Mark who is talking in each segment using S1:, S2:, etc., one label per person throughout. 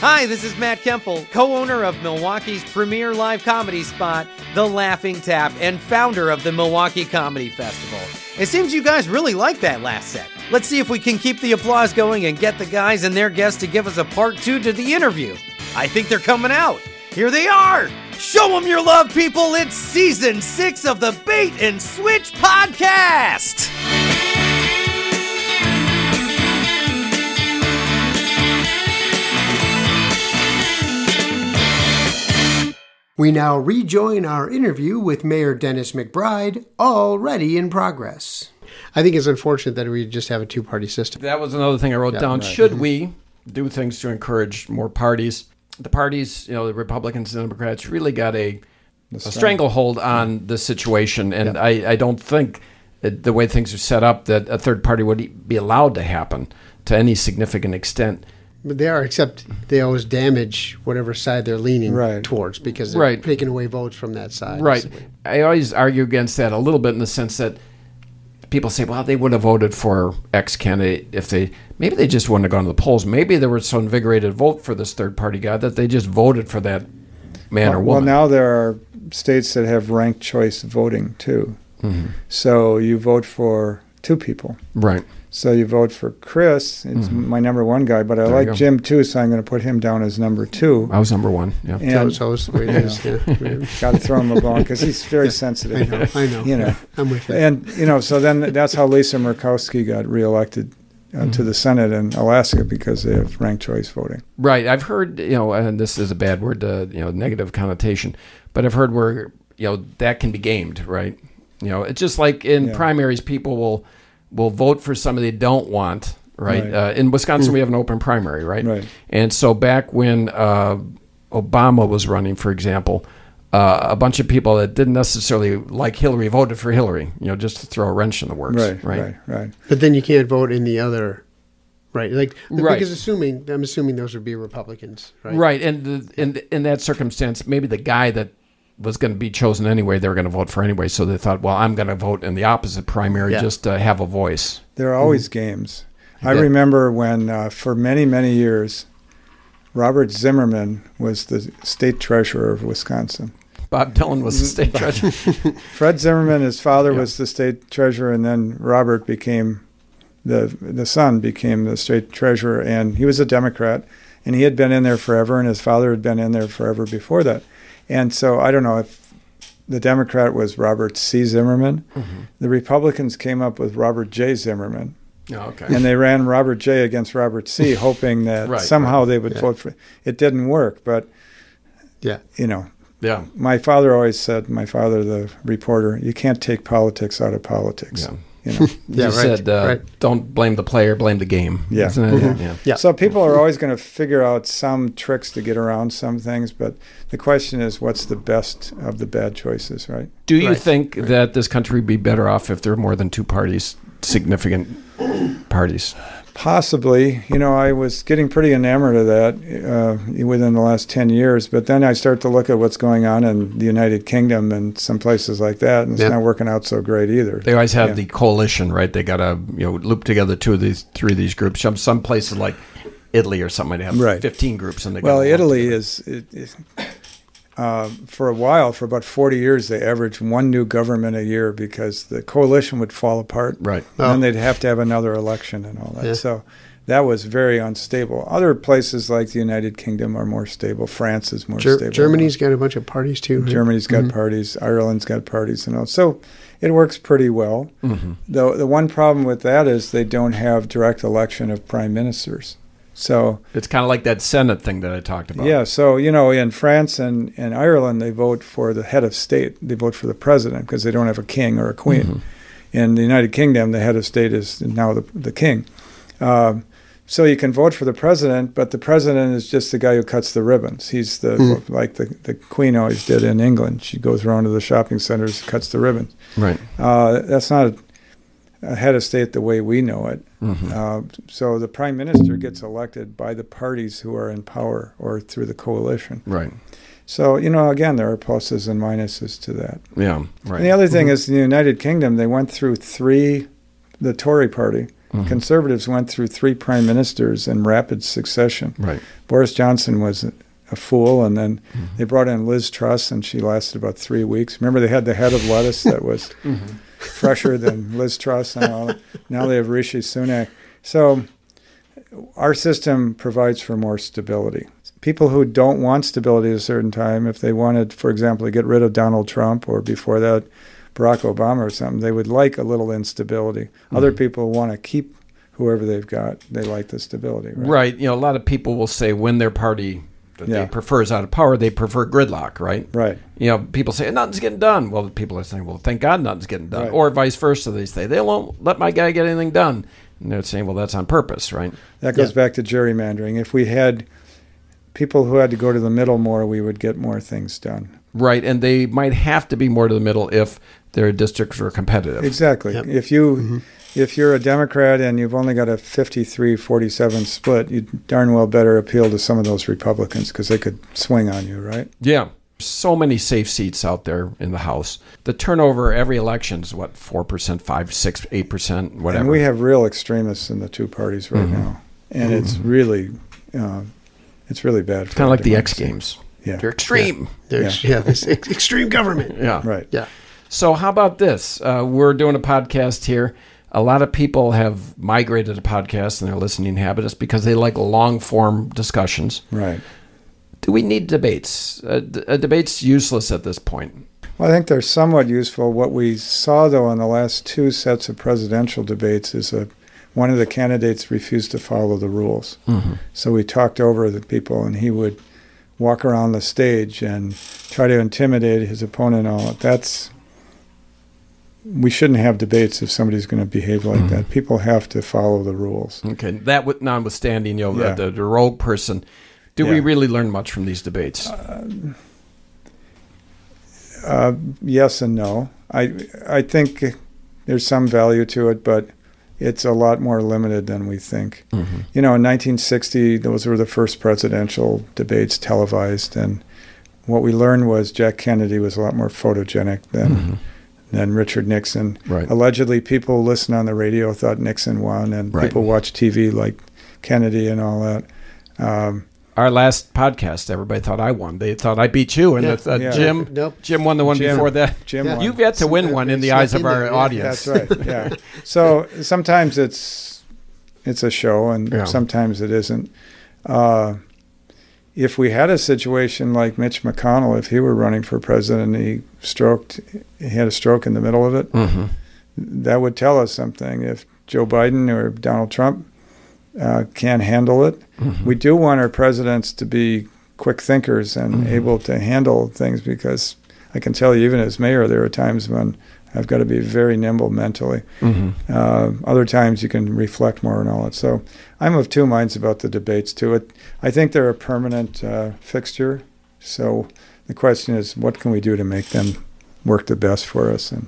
S1: Hi, this is Matt Kemple, co owner of Milwaukee's premier live comedy spot, The Laughing Tap, and founder of the Milwaukee Comedy Festival. It seems you guys really like that last set. Let's see if we can keep the applause going and get the guys and their guests to give us a part two to the interview. I think they're coming out. Here they are. Show them your love, people. It's season six of the Bait and Switch podcast.
S2: We now rejoin our interview with Mayor Dennis McBride, already in progress. I think it's unfortunate that we just have a two party system.
S3: That was another thing I wrote down. Should mm-hmm. we do things to encourage more parties? The parties, you know, the Republicans and Democrats really got a, a stranglehold on the situation. And I, I don't think the way things are set up that a third party would be allowed to happen to any significant extent.
S2: But they are, except they always damage whatever side they're leaning
S4: Right.
S2: towards because they're
S3: Right.
S2: taking away votes from that side.
S3: Right. I always argue against that a little bit in the sense that people say, well, they would have voted for X candidate if they maybe they just wouldn't have gone to the polls. Maybe they were so invigorated to vote for this third party guy that they just voted for that man or woman.
S4: Well, now there are states that have ranked choice voting too.
S3: Mm-hmm.
S4: So you vote for two people.
S3: right.
S4: So you vote for Chris. It's my number one guy, but I
S3: Mm-hmm. There
S4: like. Jim too, so I'm going to put him down as number two.
S3: I was number one. Yeah.
S2: So,
S4: And
S2: so it's the way it is. Yeah.
S4: got to throw him a bone because he's very sensitive.
S2: I know. I know.
S4: You know.
S2: I'm with you.
S4: And you know, so then that's how Lisa Murkowski got reelected uh,
S3: Mm-hmm.
S4: to the Senate in Alaska because they have ranked choice voting.
S3: Right. I've heard, you know, and this is a bad word, uh, you know, negative connotation, but I've heard where, you know, that can be gamed, right? You know, it's just like in
S4: Yeah.
S3: primaries, people will will vote for somebody they don't want, right?
S4: Right.
S3: Uh, in Wisconsin, we have an open primary, right?
S4: Right.
S3: And so back when uh, Obama was running, for example, uh, a bunch of people that didn't necessarily like Hillary voted for Hillary, you know, just to throw a wrench in the works,
S4: Right, right, right.
S2: But then you can't vote in the other. Right. Like,
S3: Right.
S2: because assuming, I'm assuming those would be Republicans. Right.
S3: Right, and the, in in that circumstance, maybe the guy that was going to be chosen anyway, they were going to vote for anyway. So they thought, well, I'm going to vote in the opposite primary
S2: Yeah.
S3: just to have a voice.
S4: There are always games. I
S3: Yeah.
S4: remember when, uh, for many, many years, Robert Zimmerman was the state treasurer of Wisconsin.
S3: Bob Dylan was the state treasurer.
S4: Fred Zimmerman, his father
S3: Yeah.
S4: was the state treasurer, and then Robert became the the son became the state treasurer, and he was a Democrat, and he had been in there forever, and his father had been in there forever before that, and so I don't know if the Democrat was Robert C. Zimmerman,
S3: Mm-hmm.
S4: the Republicans came up with Robert J. Zimmerman,
S3: oh, okay.
S4: and they ran Robert J. against Robert C., hoping that
S3: Right,
S4: somehow they would
S2: Yeah.
S4: vote for. It didn't work, but
S2: Yeah.
S4: you know,
S3: yeah,
S4: my father always said, my father, the reporter, you can't take politics out of politics.
S3: yeah.
S4: You know?
S3: You
S2: Yeah, right,
S3: said, uh,
S2: right.
S3: don't blame the player, blame the game.
S4: Yeah.
S3: Isn't it?
S4: Mhm.
S3: yeah.
S2: Yeah.
S4: So people are always going to figure out some tricks to get around some things, but the question is, what's the best of the bad choices, right?
S3: Do you
S2: Right,
S3: think that this country would be better off if there were more than two parties, significant parties?
S4: Possibly. You know, I was getting pretty enamored of that uh, within the last 10 years, but then I start to look at what's going on in the United Kingdom and some places like that, and it's
S2: Yeah.
S4: not working out so great either.
S3: They always have
S4: Yeah.
S3: the coalition, right? They got to you know loop together two of these, three of these groups. Some some places like Italy or something, they have
S4: Right.
S3: fifteen groups, and they go. Well,
S4: Italy is, it, it, uh, for a while, for about 40 years, they averaged one new government a year because the coalition would fall apart.
S3: right.
S4: And
S2: Oh.
S4: then they'd have to have another election and all that.
S2: Yeah.
S4: So that was very unstable. Other places like the United Kingdom are more stable. France is more
S2: Ger-
S4: stable.
S2: Germany's got a bunch of parties too. right?
S4: Germany's got parties. Ireland's got parties and all. So it works pretty well.
S3: Mm-hmm.
S4: The the one problem with that is they don't have direct election of prime ministers. So
S3: It's kind of like that Senate thing that I talked about.
S4: yeah, so you know, in France and, and Ireland, they vote for the head of state. They vote for the president because they don't have a king or a queen.
S3: Mm-hmm.
S4: In the United Kingdom, the head of state is now the the king. Um, so you can vote for the president, but the president is just the guy who cuts the ribbons. He's the
S2: Mm.
S4: like the, the queen always did in England. She goes around to the shopping centers, cuts the ribbons.
S3: Right.
S4: Uh, that's not a, a head of state the way we know it.
S3: Mm-hmm.
S4: Uh, so the prime minister gets elected by the parties who are in power or through the coalition.
S3: Right.
S4: So you know, again, there are pluses and minuses to that.
S3: Yeah. Right.
S4: And the other thing is, in the United Kingdom, they went through three, the Tory party Conservatives went through three prime ministers in rapid succession.
S3: Right.
S4: Boris Johnson was a, a fool, and then they brought in Liz Truss, and she lasted about three weeks. Remember, they had the head of lettuce that was fresher than Liz Truss, and all. now they have Rishi Sunak. So our system provides for more stability. People who don't want stability at a certain time, if they wanted, for example, to get rid of Donald Trump or before that Barack Obama or something, they would like a little instability. Other mm-hmm. people want to keep whoever they've got. They like the stability, right?
S3: Right. You know, a lot of people will say when their party
S4: Yeah.
S3: they prefer is out of power, they prefer gridlock, right?
S4: Right.
S3: You know, people say nothing's getting done. Well, people are saying, well, thank God nothing's getting done.
S4: Right.
S3: Or vice versa. They say they won't let my guy get anything done, and they're saying, well, that's on purpose, right?
S4: That goes back to gerrymandering. If we had people who had to go to the middle more, we would get more things done.
S3: Right, and they might have to be more to the middle if their districts are competitive.
S4: Exactly. If you if you're a Democrat and you've only got a 53-47 split, you darn well better appeal to some of those Republicans because they could swing on you, right?
S3: Yeah. So many safe seats out there in the House. The turnover every election is what, 4%, 5 6 8%, whatever.
S4: And we have real extremists in the two parties right
S3: Mm-hmm.
S4: now, and it's really uh, it's really bad.
S3: kind of like the X Games.
S4: Yeah.
S3: They're extreme.
S2: There's yeah, this ex- extreme government.
S3: Yeah.
S4: Right.
S2: Yeah.
S3: So, how about this? Uh, we're doing a podcast here. A lot of people have migrated to podcasts and their listening habits because they like long form discussions.
S4: Right.
S3: Do we need debates? Uh, d- a debate's useless at this point.
S4: Well, I think they're somewhat useful. What we saw, though, in the last two sets of presidential debates is that one of the candidates refused to follow the rules. So we talked over the people, and he would walk around the stage and try to intimidate his opponent. and All that's we shouldn't have debates if somebody's going to behave like that. Mm-hmm. People have to follow the rules.
S3: Okay, that with- notwithstanding, you know,
S4: Yeah.
S3: the, the rogue person. Do we really learn much from these debates?
S4: Uh, uh, yes and no. I I think there's some value to it, but it's a lot more limited than we think. Mm-hmm. You know, in 1960, those were the first presidential debates televised, and what we learned was Jack Kennedy was a lot more photogenic than mm-hmm. Than Richard Nixon.
S3: Right.
S4: Allegedly, people who listened on the radio thought Nixon won, and
S3: Right.
S4: people watched TV like Kennedy and all that. Um,
S3: Our last podcast, everybody thought I won. They thought I beat you, and
S2: Yeah.
S3: it's, uh,
S4: Yeah.
S3: Jim.
S2: Nope.
S3: Jim won the one
S4: Jim-
S3: before that.
S4: Jim
S2: Yeah.
S4: won.
S3: You've yet to win one in the eyes of our
S2: there,
S3: audience.
S4: That's right. Yeah. So sometimes it's it's a show, and
S3: Yeah.
S4: sometimes it isn't. Uh, if we had a situation like Mitch McConnell, if he were running for president, and he stroked, he had a stroke in the middle of it.
S3: hmm
S4: That would tell us something. If Joe Biden or Donald Trump uh, can't handle it, we do want our presidents to be quick thinkers and able to handle things because I can tell you, even as mayor, there are times when I've got to be very nimble mentally.
S3: hmm
S4: Uh, other times you can reflect more and all that. So I'm of two minds about the debates too. It, I think they're a permanent uh, fixture. So the question is, what can we do to make them work the best for us? And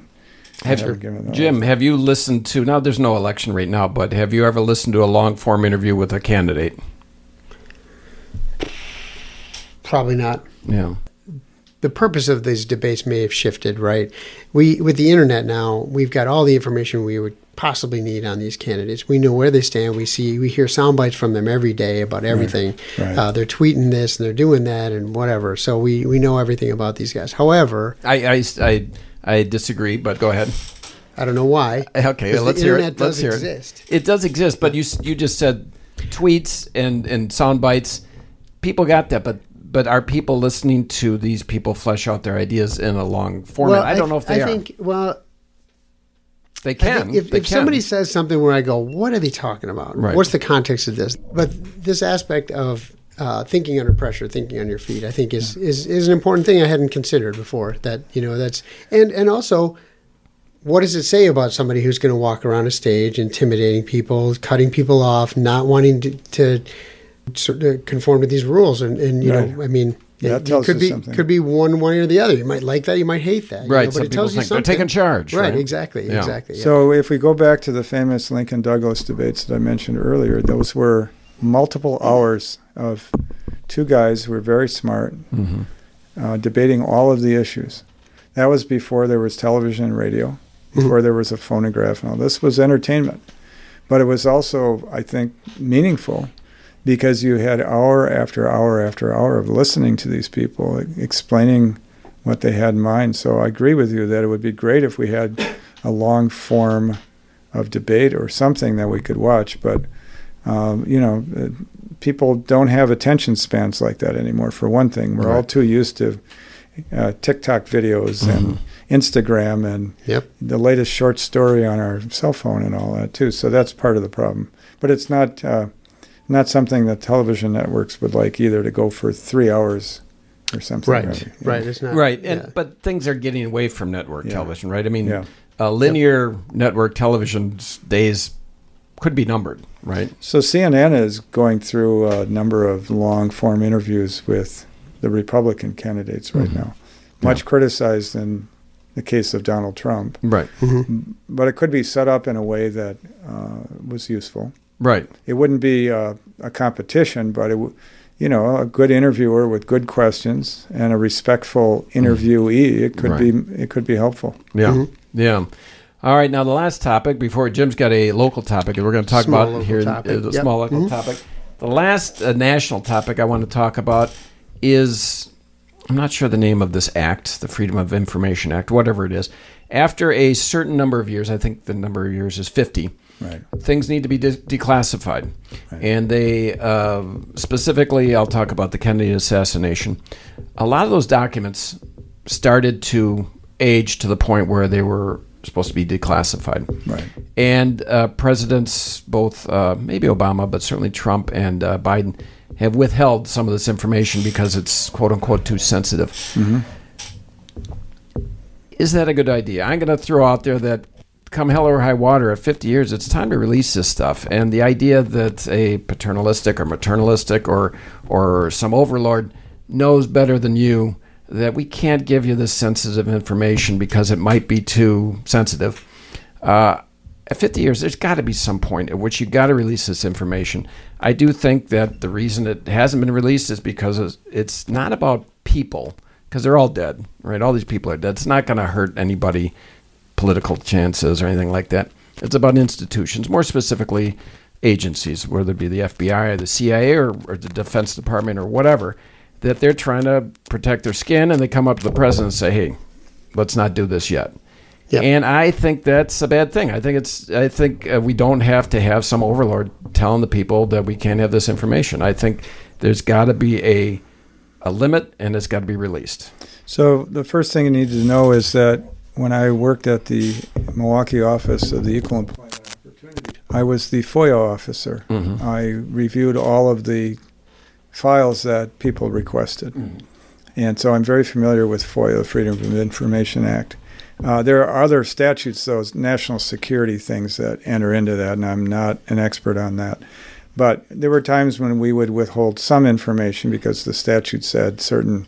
S3: Have
S4: haven't given those.
S3: Jim, have you listened to? Now, there's no election right now, but have you ever listened to a long form interview with a candidate?
S2: Probably not.
S3: Yeah.
S2: The purpose of these debates may have shifted, right? We with the internet now, we've got all the information we would possibly need on these candidates. We know where they stand. We see, we hear sound bites from them every day about everything.
S4: right.
S2: Uh, they're tweeting this and they're doing that and whatever. So we we know everything about these guys. However,
S3: I, I, I, I disagree, but go ahead.
S2: I don't know why.
S3: Okay, let's
S2: the
S3: hear
S2: internet
S3: it. Let's
S2: does
S3: hear
S2: exist.
S3: it. It does exist, but you you just said tweets and and sound bites. People got that, but but are people listening to these people flesh out their ideas in a long format? I don't know if they are.
S2: I
S3: are.
S2: think well,
S3: they can.
S2: if,
S3: They
S2: if
S3: can.
S2: somebody says something where I go, what are they talking about?
S3: Right.
S2: What's the context of this? But this aspect of uh, thinking under pressure, thinking on your feet, I think is, is is an important thing I hadn't considered before. That you know that's and and also. What does it say about somebody who's going to walk around a stage, intimidating people, cutting people off, not wanting to, to sort of conform to these rules? And, and you
S4: Right.
S2: know, I mean,
S4: That
S2: it,
S4: tells
S2: could be
S4: something.
S2: could be one way or the other. You might like that, you might hate that. you
S3: Right,
S2: know,
S3: some
S2: but it tells you
S3: think they're taking charge, right?
S2: Exactly.
S3: Yeah.
S2: Exactly. yeah.
S4: So if we go back to the famous Lincoln Douglas debates that I mentioned earlier, those were multiple hours of two guys who were very smart,
S3: Mm-hmm.
S4: uh, debating all of the issues. That was before there was television and radio,
S3: Mm-hmm.
S4: before there was a phonograph and all. This was entertainment. but it was also, I think, meaningful because you had hour after hour after hour of listening to these people explaining what they had in mind. So I agree with you that it would be great if we had a long form of debate or something that we could watch. But um, you know, uh, people don't have attention spans like that anymore. For one thing, we're right. all too used to uh, TikTok videos mm-hmm. and Instagram and
S2: yep.
S4: the latest short story on our cell phone and all that too. So that's part of the problem. But it's not uh, not something that television networks would like either to go for three hours or something.
S2: Right, right. right. It's not
S3: right. And yeah. but things are getting away from network yeah. television, right? I mean, yeah. uh, linear yep. network television's days could be numbered, right?
S4: So CNN is going through a number of long form interviews with the Republican candidates right mm-hmm. now, much criticized in the case of Donald Trump.
S3: Right.
S4: Mm-hmm. But it could be set up in a way that uh, was useful.
S3: Right.
S4: It wouldn't be a, a competition, but it would you know, a good interviewer with good questions and a respectful mm-hmm. interviewee, it could right. be it could be helpful.
S3: Yeah, mm-hmm. yeah. All right, now the last topic before Jim's got a local topic that we're going to talk small about here, topic. Uh, the yep. small local mm-hmm. topic. The last uh, national topic I want to talk about is I'm not sure the name of this act, the Freedom of Information Act, whatever it is. After a certain number of years, I think the number of years is 50
S4: Right.
S3: Things need to be de- declassified. Right. And they, uh, specifically, I'll talk about the Kennedy assassination. A lot of those documents started to age to the point where they were supposed to be declassified.
S4: Right.
S3: And uh, presidents, both uh, maybe Obama, but certainly Trump and uh, Biden, have withheld some of this information because it's quote unquote too sensitive. Mm-hmm. Is that a good idea? I'm going to throw out there that come hell or high water, at 50 years, it's time to release this stuff. And the idea that a paternalistic or maternalistic or or some overlord knows better than you that we can't give you this sensitive information because it might be too sensitive. Uh, at 50 years, there's got to be some point at which you've got to release this information. I do think that the reason it hasn't been released is because it's not about people, because they're all dead, right? All these people are dead. It's not going to hurt anybody political chances or anything like that. It's about institutions, more specifically agencies, whether it be the FBI or the CIA or, or, the Defense Department or whatever, that they're trying to protect their skin and they come up to the president and say, hey, let's not do this yet. Yep. And I think that's a bad thing. I think it's. I think uh, we don't have to have some overlord telling the people that we can't have this information. I think there's got to be a a limit, and it's got to be released.
S4: So the first thing you need to know is that when I worked at the Milwaukee office of the Equal Employment Opportunity, I was the FOIA officer. Mm-hmm. I reviewed all of the files that people requested. Mm-hmm. And so I'm very familiar with FOIA, the Freedom of Information Act. Uh, there are other statutes, those national security things that enter into that, and I'm not an expert on that. But there were times when we would withhold some information because the statute said certain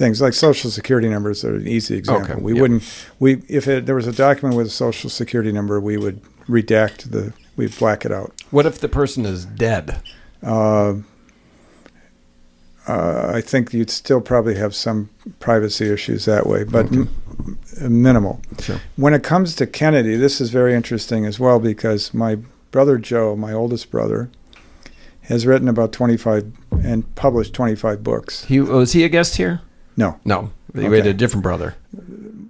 S4: things like social security numbers are an easy example. Okay. We wouldn't we if it, there was a document with a social security number, we would redact the we'd black it out.
S3: What if the person is dead? Uh,
S4: uh, I think you'd still probably have some privacy issues that way, but okay. m- minimal.
S3: Sure.
S4: When it comes to Kennedy, this is very interesting as well because my brother Joe, my oldest brother, has written about 25 and published 25 books.
S3: He was he a guest here?
S4: No.
S3: No. You okay. had a different brother.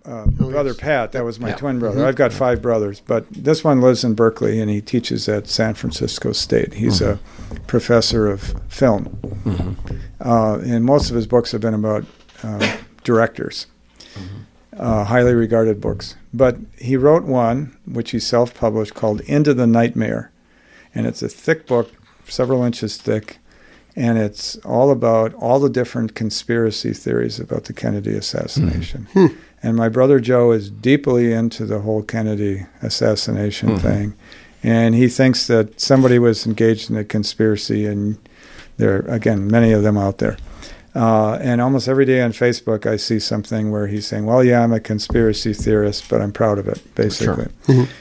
S4: Uh, brother Pat, that was my yeah. twin brother. Mm-hmm. I've got five brothers, but this one lives in Berkeley and he teaches at San Francisco State. He's mm-hmm. a professor of film. Mm-hmm. Uh, and most of his books have been about uh, directors, mm-hmm. uh, highly regarded books. But he wrote one, which he self published, called Into the Nightmare. And it's a thick book, several inches thick and it's all about all the different conspiracy theories about the Kennedy assassination. Mm-hmm. And my brother Joe is deeply into the whole Kennedy assassination mm-hmm. thing, and he thinks that somebody was engaged in a conspiracy, and there are again many of them out there. Uh, and almost every day on Facebook, I see something where he's saying, "Well, yeah, I'm a conspiracy theorist, but I'm proud of it." Basically. Sure. Mm-hmm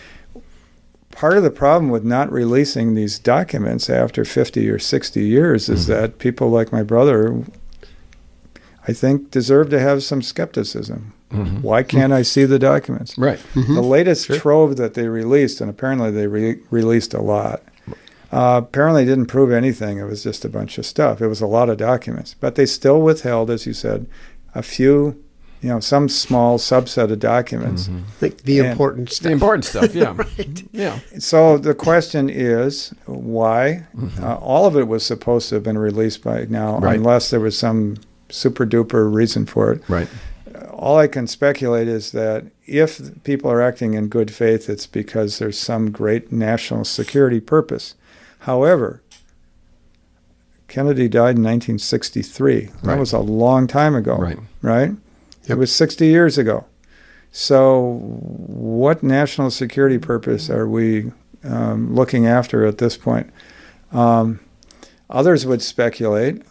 S4: part of the problem with not releasing these documents after 50 or 60 years is mm-hmm. that people like my brother I think, deserve to have some skepticism. Why can't I see the documents?
S3: Right.
S4: The latest trove that they released, and apparently they re- released a lot, uh, apparently didn't prove anything. It was just a bunch of stuff. It was a lot of documents, but they still withheld, as you said, a few, you know, some small subset of documents. Mm-hmm.
S2: Like the
S4: And-
S2: important
S3: The
S2: stuff.
S3: important stuff, yeah. right. Yeah.
S4: So the question is why? Mm-hmm. Uh, all of it was supposed to have been released by now,
S3: Right.
S4: unless there was some super duper reason for it.
S3: Right.
S4: Uh, all I can speculate is that if people are acting in good faith, it's because there's some great national security purpose. However, Kennedy died in 1963.
S3: Right.
S4: That was a long time ago,
S3: Right.
S4: right? It was 60 years ago. So, what national security purpose are we um, looking after at this point? Um, others would speculate,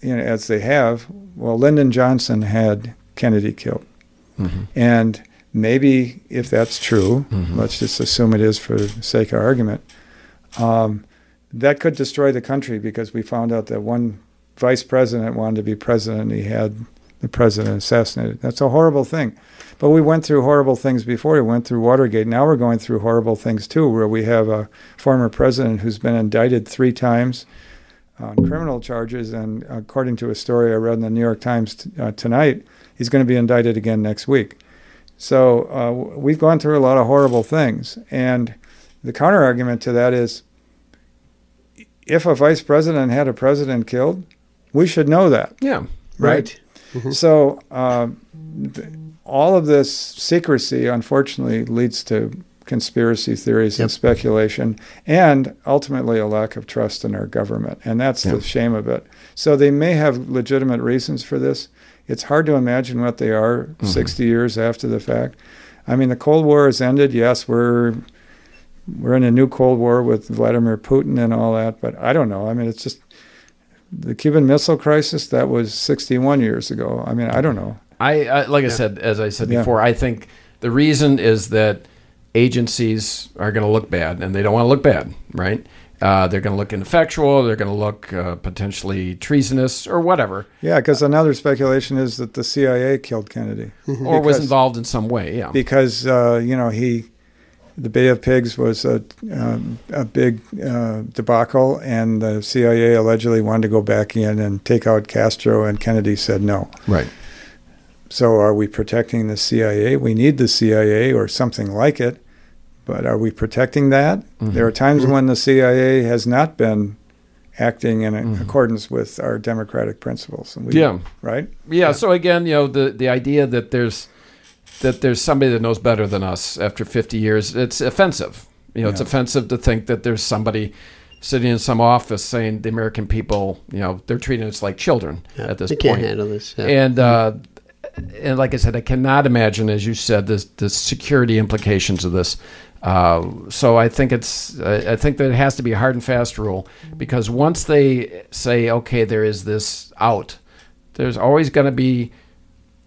S4: you know, as they have. Well, Lyndon Johnson had Kennedy killed,
S3: Mm-hmm.
S4: and maybe if that's true,
S3: Mhm.
S4: let's just assume it is for the sake of argument. Um, that could destroy the country because we found out that one vice president wanted to be president and he had the president assassinated. That's a horrible thing. But we went through horrible things before. We went through Watergate. Now we're going through horrible things too, where we have a former president who's been indicted three times on criminal charges. And according to a story I read in the New York Times t- uh, tonight, he's going to be indicted again next week. So uh, we've gone through a lot of horrible things. And the counter argument to that is if a vice president had a president killed, we should know that.
S3: Yeah.
S2: Right.
S4: So um, th- all of this secrecy, unfortunately, leads to conspiracy theories and speculation, and ultimately a lack of trust in our government. And that's
S3: Yeah.
S4: the shame of it. So they may have legitimate reasons for this. It's hard to imagine what they are 60 years after the fact. I mean, the Cold War has ended. Yes, we're we're in a new Cold War with Vladimir Putin and all that, but I don't know. I mean, it's just the Cuban Missile Crisis that was 61 years ago. I mean, I don't know.
S3: I, I like I said, as I said
S4: Yeah.
S3: before, I think the reason is that agencies are going to look bad, and they don't want to look bad, right? Uh, they're going to look ineffectual. They're going to look uh, potentially treasonous or whatever,
S4: Yeah, because another speculation is that the CIA killed Kennedy,
S3: or was involved in some way. Yeah,
S4: because uh, you know he, the Bay of Pigs was a um, a big uh, debacle, and the CIA allegedly wanted to go back in and take out Castro, and Kennedy said no.
S3: right.
S4: So are we protecting the CIA? We need the CIA or something like it, but are we protecting that? There are times when the CIA has not been acting in accordance with our democratic principles. And we,
S3: Yeah.
S4: Right?
S3: yeah. So again, you know, the the idea that there's that there's somebody that knows better than us after 50 years, it's offensive. You know, it's offensive to think that there's somebody sitting in some office saying the American people, you know, they're treating us like children
S2: Yeah,
S3: at this
S2: they
S3: point.
S2: can't handle this. Yeah.
S3: And uh, and like I said, I cannot imagine, as you said, the the security implications of this. Uh, so I think it's I think that it has to be a hard and fast rule because once they say, okay, there is this out, there's always going to be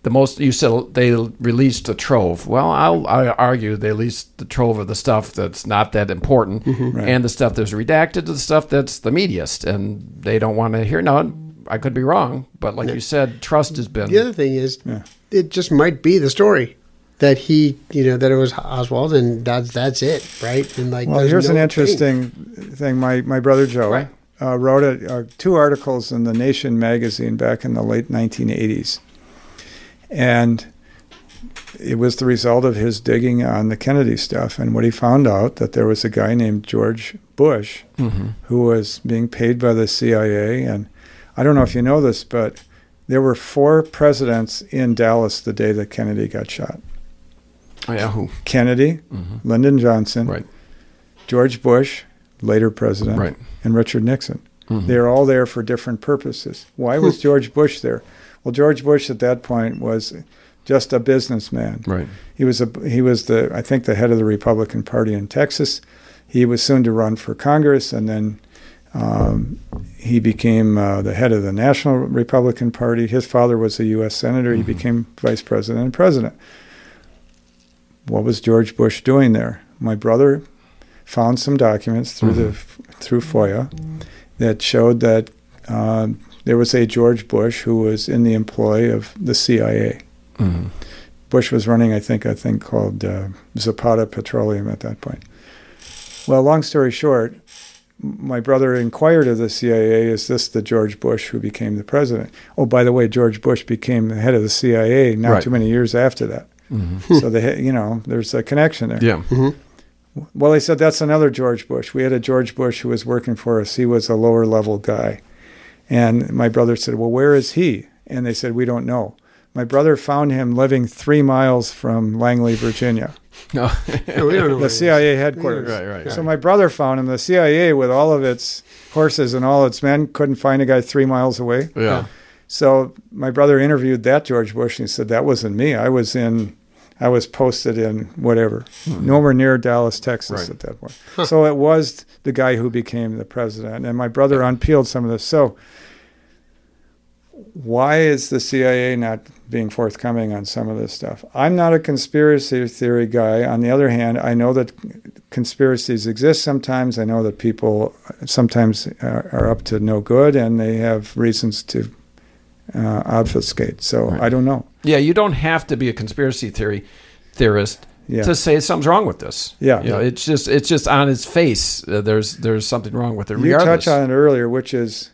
S3: the most. You said they released the trove. Well, I'll, i argue they released the trove of the stuff that's not that important,
S4: Right.
S3: and the stuff that's redacted, to the stuff that's the meatiest, and they don't want to hear. No, I could be wrong, but like you said, trust has been.
S2: the other thing is,
S4: Yeah.
S2: it just might be the story that he, you know, that it was Oswald, and that's that's it, right? And like,
S4: Well,
S2: there's
S4: here's an
S2: no
S4: interesting thing. My my brother Joe
S3: Right.
S4: uh, wrote a, uh, two articles in the Nation magazine back in the late 1980s, and it was the result of his digging on the Kennedy stuff. And what he found out that there was a guy named George Bush
S3: Mhm.
S4: who was being paid by the CIA, and I don't know if you know this, but there were four presidents in Dallas the day that Kennedy got shot.
S3: Oh, yeah, who?
S4: Kennedy,
S3: Mhm.
S4: Lyndon Johnson,
S3: Right.
S4: George Bush, later president,
S3: Right.
S4: and Richard Nixon.
S3: Mhm.
S4: They're all there for different purposes. Why was George Bush there? Well, George Bush at that point was just a businessman.
S3: Right.
S4: He was a he was the I think the head of the Republican Party in Texas. He was soon to run for Congress, and then um, he became uh, the head of the National Republican Party. His father was a U.S. senator. He became vice president and president. What was George Bush doing there? My brother found some documents through the through FOIA that showed that uh, there was a George Bush who was in the employ of the CIA.
S3: Mhm.
S4: Bush was running, I think, a thing called uh, Zapata Petroleum at that point. Well, long story short, my brother inquired of the CIA, "Is this the George Bush who became the president?" Oh, by the way, George Bush became the head of the CIA not
S3: Right.
S4: too many years after that.
S3: Mhm.
S4: so they, you know, there's a connection there.
S3: Yeah.
S4: Well, they said that's another George Bush. We had a George Bush who was working for us. He was a lower level guy. And my brother said, Well, where is he? And they said, We don't know. My brother found him living three miles from Langley, Virginia,
S3: No.
S2: No, oh, we don't know.
S4: the. CIA headquarters.
S3: right, right.
S4: So my brother found him. The CIA, with all of its horses and all its men, couldn't find a guy three miles away.
S3: Yeah.
S4: So my brother interviewed that George Bush and he said, That wasn't me. I was in, I was posted in whatever, nowhere near Dallas, Texas
S3: Right.
S4: at that point. So it was the guy who became the president. And my brother unpeeled some of this. So why is the CIA not being forthcoming on some of this stuff? I'm not a conspiracy theory guy. On the other hand, I know that conspiracies exist sometimes. I know that people sometimes are, are up to no good and they have reasons to uh, obfuscate. So
S3: Right.
S4: I don't know.
S3: Yeah, you don't have to be a conspiracy theory theorist
S4: Yeah.
S3: to say something's wrong with this.
S4: Yeah.
S3: You know, it's just it's just on its face. Uh, there's there's something wrong with it.
S4: You
S3: Regardless.
S4: touched on it earlier, which is,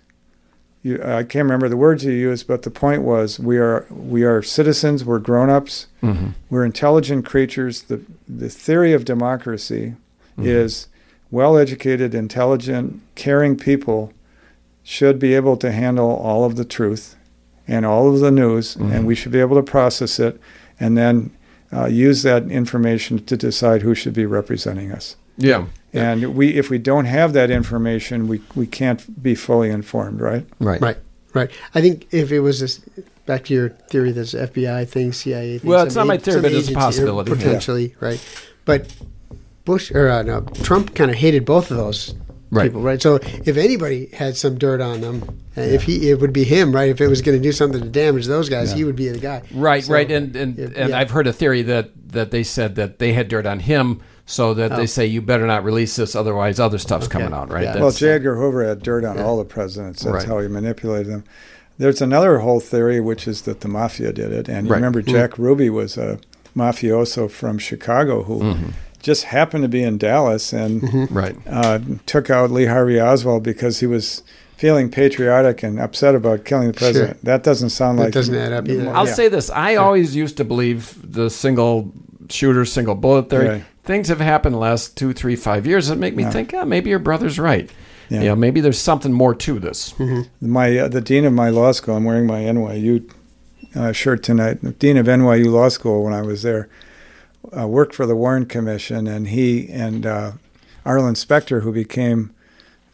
S4: you, I can't remember the words you used, but the point was we are we are citizens, we're grown-ups,
S3: Mhm.
S4: we're intelligent creatures. The the theory of democracy
S3: Mhm.
S4: is well-educated, intelligent, caring people should be able to handle all of the truth and all of the news,
S3: Mhm.
S4: and we should be able to process it and then uh, use that information to decide who should be representing us.
S3: Yeah.
S4: And we, if we don't have that information, we, we can't be fully informed, right?
S3: Right.
S2: Right, right. I think if it was this, back to your theory, this FBI thing, CIA thing.
S3: Well, it's not my theory, but it's a
S2: agency, or
S3: possibility, yeah.
S2: Potentially, right. But Bush, or uh, no, Trump kind of hated both of those
S3: Right.
S2: people, right? So if anybody had some dirt on them, uh, if he, it would be him, right? If it was going to do something to damage those guys,
S4: Yeah.
S2: he would be the guy.
S3: Right,
S2: So,
S3: right, and and,
S2: if-
S3: and
S2: yeah.
S3: I've heard a theory that that they said that they had dirt on him, so that
S2: Oh.
S3: they say you better not release this, otherwise other stuff's
S2: Okay.
S3: coming out. Right.
S2: Yeah.
S4: Well, J. Edgar Hoover had dirt on
S2: Yeah.
S4: all the presidents. That's
S3: Right.
S4: how he manipulated them. There's another whole theory, which is that the mafia did it. And you
S3: Right.
S4: remember Jack Ruby was a mafioso from Chicago who
S3: Mhm.
S4: Just happened to be in Dallas and
S2: Mm-hmm.
S3: Right.
S4: uh, took out Lee Harvey Oswald because he was feeling patriotic and upset about killing the
S2: Sure.
S4: president. That doesn't sound
S2: That
S4: like
S2: doesn't add up either.
S3: I'll
S4: Yeah.
S3: say this: I always used to believe the single shooter, single bullet theory.
S4: Right.
S3: Things have happened the last two, three, five years that make me
S4: Yeah.
S3: think, yeah, maybe your brother's right.
S4: Yeah.
S3: You know, maybe there's something more to this.
S4: my uh, the dean of my law school. I'm wearing my NYU uh, shirt tonight. Dean of NYU Law School, when I was there, uh, worked for the Warren Commission, and he and uh, Arlen Specter, who became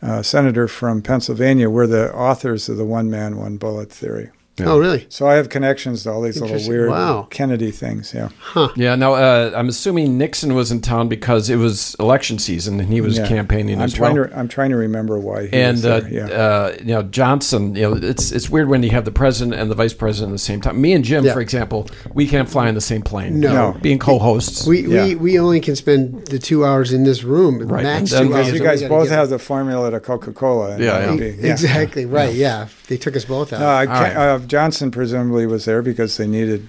S4: uh, senator from Pennsylvania, were the authors of the one man, one bullet theory.
S3: Yeah.
S2: Oh, really?
S4: So I have connections to all these little weird
S2: Wow.
S4: Kennedy things. Yeah. Huh.
S3: Yeah. Now, uh, I'm assuming Nixon was in town because it was election season and he was
S4: Yeah.
S3: campaigning
S4: I'm
S3: as
S4: trying
S3: well.
S4: to I'm trying to remember why he
S3: and
S4: was
S3: uh.
S4: Yeah.
S3: uh, you know Johnson, you know it's it's weird when you have the president and the vice president at the same time. Me and Jim,
S2: Yeah.
S3: for example, we can't fly in the same plane.
S2: No.
S3: you know, being co-hosts.
S2: We,
S4: Yeah.
S2: we, we only can spend the two hours in this room,
S3: Right,
S2: max
S3: and then
S2: two hours.
S4: you guys both have the formula to Coca-Cola. and
S3: Yeah, yeah.
S4: be- yeah.
S2: Exactly, right, yeah. They took us both out.
S4: No, I
S3: All
S4: can't,
S3: right.
S4: uh, Johnson presumably was there because they needed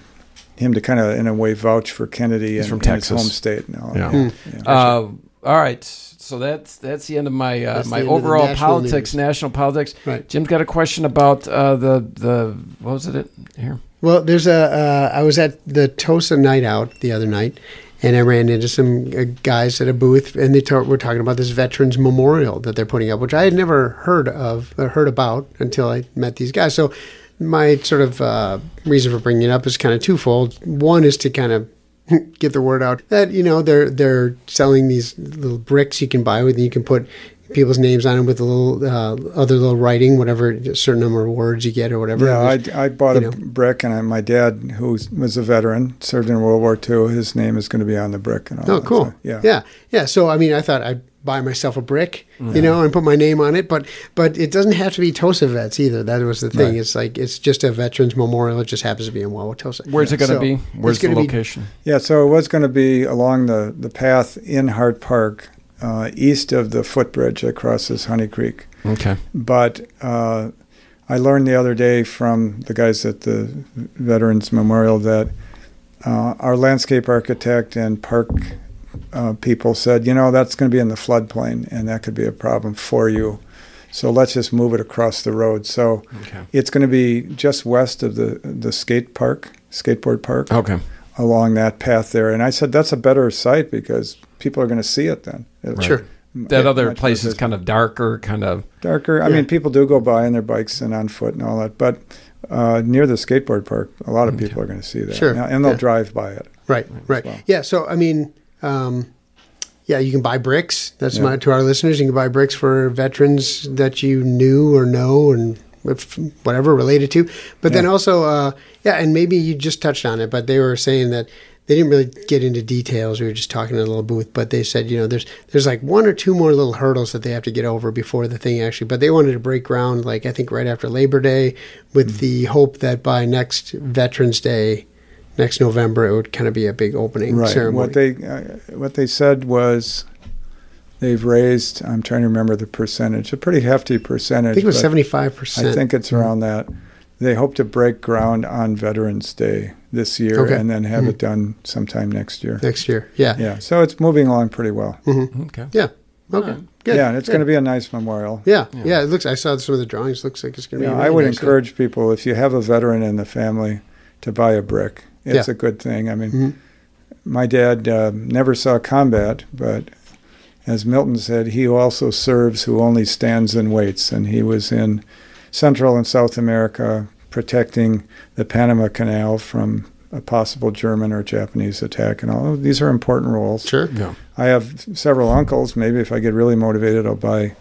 S4: him to kind of, in a way, vouch for Kennedy
S3: He's
S4: and
S3: from
S4: in his
S3: Texas.
S4: home state. And all
S3: Yeah.
S2: Hmm.
S4: Yeah.
S3: Uh, all right, so that's that's the end of my uh, my
S2: the end of the
S3: overall
S2: national
S3: politics,
S2: news.
S3: national politics.
S2: Right.
S3: Jim's got a question about uh, the the what was it here?
S2: Well, there's a. Uh, I was at the Tosa night out the other night, and I ran into some uh, guys at a booth, and they ta- were talking about this Veterans Memorial that they're putting up, which I had never heard of, or heard about until I met these guys. So, my sort of uh, reason for bringing it up is kind of twofold. One is to kind of get the word out that you know they're they're selling these little bricks you can buy with, and you can put people's names on them with a little uh, other little writing, whatever a certain number of words you get or whatever.
S4: yeah, I, I bought a
S2: know.
S4: brick, and I, my dad, who was a veteran, served in World War II. His name is going to be on the brick. And all
S2: Oh, cool.
S4: so, yeah.
S2: yeah, yeah. So I mean, I thought I'd buy myself a brick, you know, and put my name on it. But but it doesn't have to be Tosa vets either. That was the thing.
S4: Right.
S2: It's like it's just a veterans memorial. It just happens to be in Wauwatosa.
S3: Where's it going to
S2: So,
S3: be? Where's the
S2: gonna be-
S3: location?
S4: Yeah, so it was going to be along the, the path in Hart Park, uh, east of the footbridge that crosses Honey Creek.
S3: Okay.
S4: But uh, I learned the other day from the guys at the Veterans Memorial that uh, our landscape architect and park uh, people said, you know, that's going to be in the floodplain, and that could be a problem for you. So let's just move it across the road. So
S3: Okay.
S4: it's going to be just west of the the skate park, skateboard park,
S3: Okay.
S4: along that path there. And I said that's a better site because people are going to see it then. It-
S2: Sure.
S3: That
S4: Yeah,
S3: other place is kind of darker, kind of.
S4: darker. I
S2: Yeah.
S4: mean, people do go by on their bikes and on foot and all that, but uh, near the skateboard park, a lot of people are going to see that,
S2: Sure.
S4: Now- and they'll
S2: Yeah.
S4: drive by it.
S2: Right, right.
S4: well.
S2: Yeah. So I mean, um, yeah, you can buy bricks. That's
S4: Yeah.
S2: my to our listeners. You can buy bricks for veterans that you knew or know and whatever related to. But then also, uh, yeah, and maybe you just touched on it, but they were saying that they didn't really get into details. We were just talking in a little booth, but they said you know there's there's like one or two more little hurdles that they have to get over before the thing actually. But they wanted to break ground like I think right after Labor Day, with
S4: Mm.
S2: the hope that by next Veterans Day next November, it would kind of be a big opening
S4: Right.
S2: ceremony.
S4: What they uh, what they said was they've raised. I'm trying to remember the percentage. A pretty hefty percentage.
S2: I think it was seventy five percent.
S4: I think it's around that. They hope to break ground on Veterans Day this year,
S2: Okay.
S4: and then have
S2: Mhm.
S4: it done sometime next year.
S2: next year. Yeah.
S4: Yeah. So it's moving along pretty well.
S3: Okay.
S2: Yeah. Okay.
S3: Alright.
S2: Good.
S4: Yeah, and it's
S2: Good.
S4: going to be a nice memorial.
S2: Yeah.
S3: Yeah.
S2: yeah. It looks. I saw some of the drawings. Looks like it's going to
S4: Yeah,
S2: be.
S4: I would
S2: nice.
S4: encourage people if you have a veteran in the family to buy a brick. It's
S2: Yeah.
S4: a good thing. I mean,
S2: Mhm.
S4: my dad uh, never saw combat, but as Milton said, he also serves who only stands and waits. And he was in Central and South America protecting the Panama Canal from a possible German or Japanese attack. And all these are important roles.
S2: Sure.
S3: Yeah.
S4: I have several uncles. Maybe if I get really motivated, I'll buy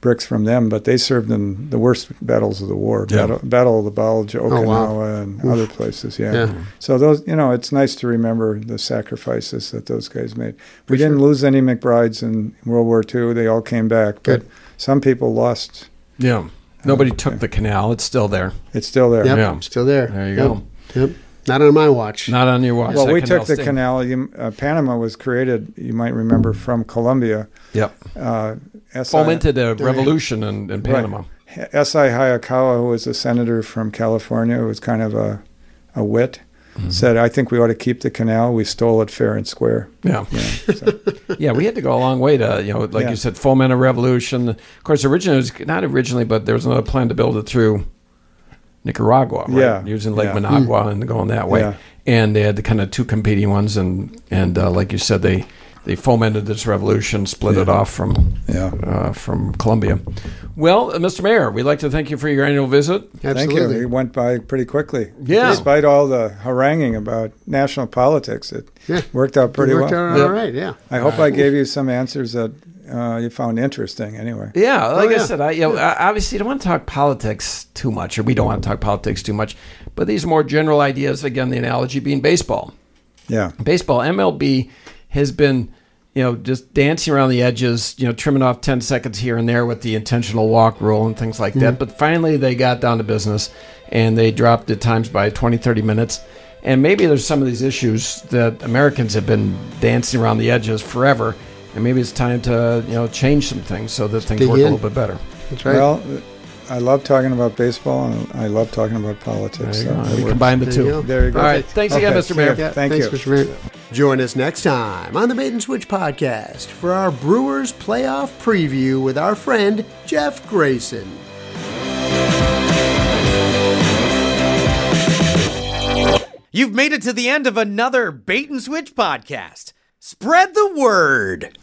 S4: bricks from them. But they served in the worst battles of the war,
S3: Yeah.
S4: battle, battle of the Bulge, oh, Okinawa,
S2: wow.
S4: and
S2: Oof.
S4: other places. Yeah.
S2: Yeah.
S4: So those, you know, it's nice to remember the sacrifices that those guys made. We
S2: For
S4: didn't lose any McBrides in World War II. They all came back.
S2: Good.
S4: But some people lost.
S3: Yeah. Nobody
S4: Okay.
S3: took the canal. It's still there.
S4: It's still there.
S2: Yep.
S3: Yeah.
S2: Still there.
S3: There you
S2: Yep.
S3: go.
S2: Yep. Not on my watch.
S3: Not on your watch.
S4: Well,
S3: that
S4: we took the
S3: stayed.
S4: canal. You, uh, Panama was created, you might remember, from Colombia.
S3: Yep.
S4: Uh, SI
S3: Fomented a revolution in, in Panama.
S4: S.I. Hayakawa, who was a senator from California, who was kind of a, a wit, said, I think we ought to keep the canal. We stole it fair and square.
S3: Yeah.
S4: You know, so,
S3: Yeah, we had to go a long way to, you know, like
S4: Yeah.
S3: you said, foment a revolution. Of course, originally, it was not originally, but there was another plan to build it through Nicaragua, right?
S4: Yeah.
S3: Using Lake
S4: Yeah.
S3: Managua and going that way.
S4: Yeah.
S3: And they had the kind of two competing ones, and and uh, like you said, they they fomented this revolution, split it off from
S4: yeah.
S3: uh, from Colombia. Well, uh, Mr. Mayor, we'd like to thank you for your annual visit.
S4: Thank you.
S2: Absolutely.
S4: It went by pretty quickly.
S3: Yeah.
S4: Despite all the haranguing about national politics, it
S2: Yeah.
S4: worked out pretty
S2: It worked
S4: well.
S2: out
S3: Yep.
S2: all right. Yeah.
S4: I hope I gave you some answers that uh, you found interesting anyway.
S3: Yeah, like I
S2: yeah.
S3: said, I you know, I- obviously don't want to talk politics too much, or we don't want to talk politics too much. But these more general ideas, again, the analogy being baseball.
S4: Yeah.
S3: Baseball, MLB has been, you know, just dancing around the edges, you know, trimming off 10 seconds here and there with the intentional walk rule and things like that. But finally, they got down to business and they dropped the times by 20, 30 minutes. And maybe there's some of these issues that Americans have been dancing around the edges forever. And maybe it's time to, you know, change some things so that things
S2: Dig
S3: work
S2: in.
S3: a little bit better.
S2: That's right.
S4: Well, I love talking about baseball and I love talking about
S3: There
S4: politics.
S3: you
S4: so
S3: go. We combine the
S2: There
S3: two.
S2: you.
S4: There you go.
S3: All right. Thanks again, Mr. Mayor.
S4: yeah.
S2: Yeah,
S4: Thank
S2: thanks,
S4: you.
S2: Mr. Mayor. Join us next time on the Bait and Switch podcast for our Brewers playoff preview with our friend Jeff Grayson.
S1: You've made it to the end of another Bait and Switch podcast. Spread the word.